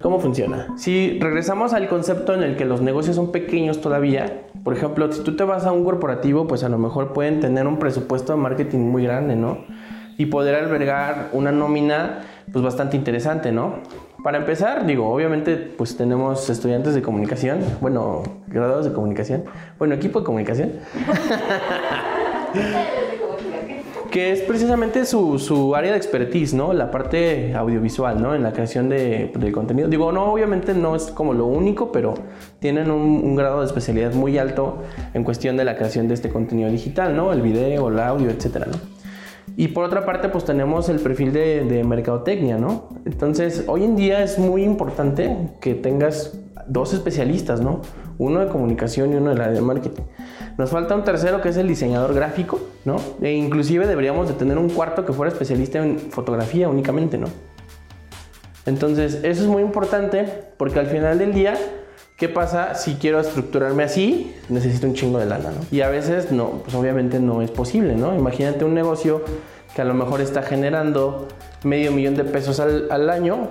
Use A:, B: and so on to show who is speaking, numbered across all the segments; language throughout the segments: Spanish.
A: ¿Cómo funciona? Si regresamos al concepto en el que los negocios son pequeños todavía, por ejemplo, si tú te vas a un corporativo, pues a lo mejor pueden tener un presupuesto de marketing muy grande, ¿no? Y poder albergar una nómina, pues bastante interesante, ¿no? Para empezar, digo, obviamente, pues tenemos estudiantes de comunicación, bueno, graduados de comunicación, bueno, equipo de comunicación. que es precisamente su, su, área de expertise, ¿no? La parte audiovisual, ¿no? En la creación de, de contenido. Digo, no, obviamente no es como lo único, pero tienen un, un, grado de especialidad muy alto en cuestión de la creación de este contenido digital, ¿no? El video, el audio, etcétera, ¿no? Y por otra parte, pues tenemos el perfil de, de mercadotecnia, ¿no? Entonces, hoy en día es muy importante que tengas dos especialistas, ¿no? Uno de comunicación y uno de la de marketing. Nos falta un tercero que es el diseñador gráfico, ¿no? E inclusive deberíamos de tener un cuarto que fuera especialista en fotografía únicamente, ¿no? Entonces, eso es muy importante porque al final del día, ¿qué pasa si quiero estructurarme así? Necesito un chingo de lana, ¿no? Y a veces no, pues obviamente no es posible, ¿no? Imagínate un negocio que a lo mejor está generando medio millón de pesos al año,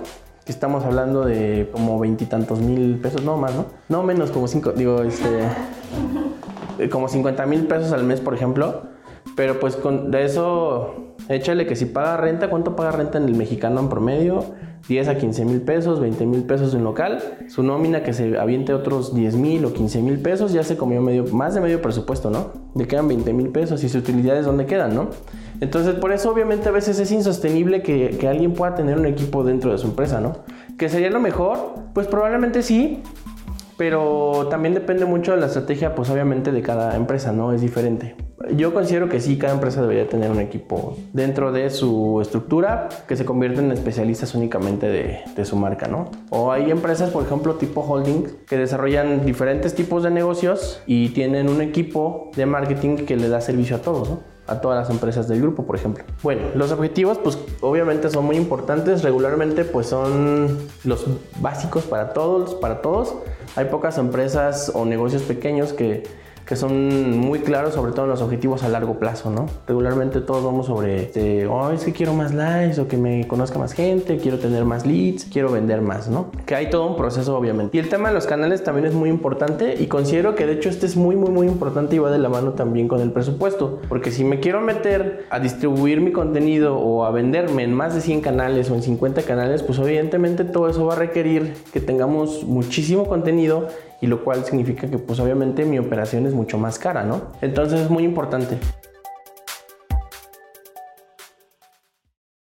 A: que estamos hablando de como veintitantos mil pesos, no más, ¿no? No menos, como cinco, digo, este como 50 mil pesos al mes, por ejemplo. Pero pues con, de eso, échale que si paga renta, ¿cuánto paga renta en el mexicano en promedio? 10 a 15 mil pesos, 20 mil pesos en local. Su nómina que se aviente otros 10 mil o 15 mil pesos, ya se comió medio, más de medio presupuesto, ¿no? Le quedan 20 mil pesos y sus utilidades, ¿dónde quedan, no? Entonces, por eso obviamente a veces es insostenible que, que alguien pueda tener un equipo dentro de su empresa, ¿no? ¿Que sería lo mejor? Pues probablemente sí, pero también depende mucho de la estrategia, pues obviamente de cada empresa, ¿no? Es diferente. Yo considero que sí, cada empresa debería tener un equipo dentro de su estructura que se convierten en especialistas únicamente de, su marca, ¿no? O hay empresas, por ejemplo, tipo holding, que desarrollan diferentes tipos de negocios y tienen un equipo de marketing que le da servicio a todos, a todas las empresas del grupo, por ejemplo. Bueno, los objetivos pues obviamente son muy importantes, regularmente pues son los básicos para todos, para todos. Hay pocas empresas o negocios pequeños que que son muy claros, sobre todo en los objetivos a largo plazo, ¿no? Regularmente todos vamos sobre, este, oh, es que quiero más likes o que me conozca más gente, quiero tener más leads, quiero vender más, ¿no? Que hay todo un proceso, obviamente. Y el tema de los canales también es muy importante y considero que de hecho este es muy, muy, muy importante y va de la mano también con el presupuesto. Porque si me quiero meter a distribuir mi contenido o a venderme en más de 100 canales o en 50 canales, pues evidentemente todo eso va a requerir que tengamos muchísimo contenido y lo cual significa que pues obviamente mi operación es mucho más cara, ¿no? Entonces es muy importante.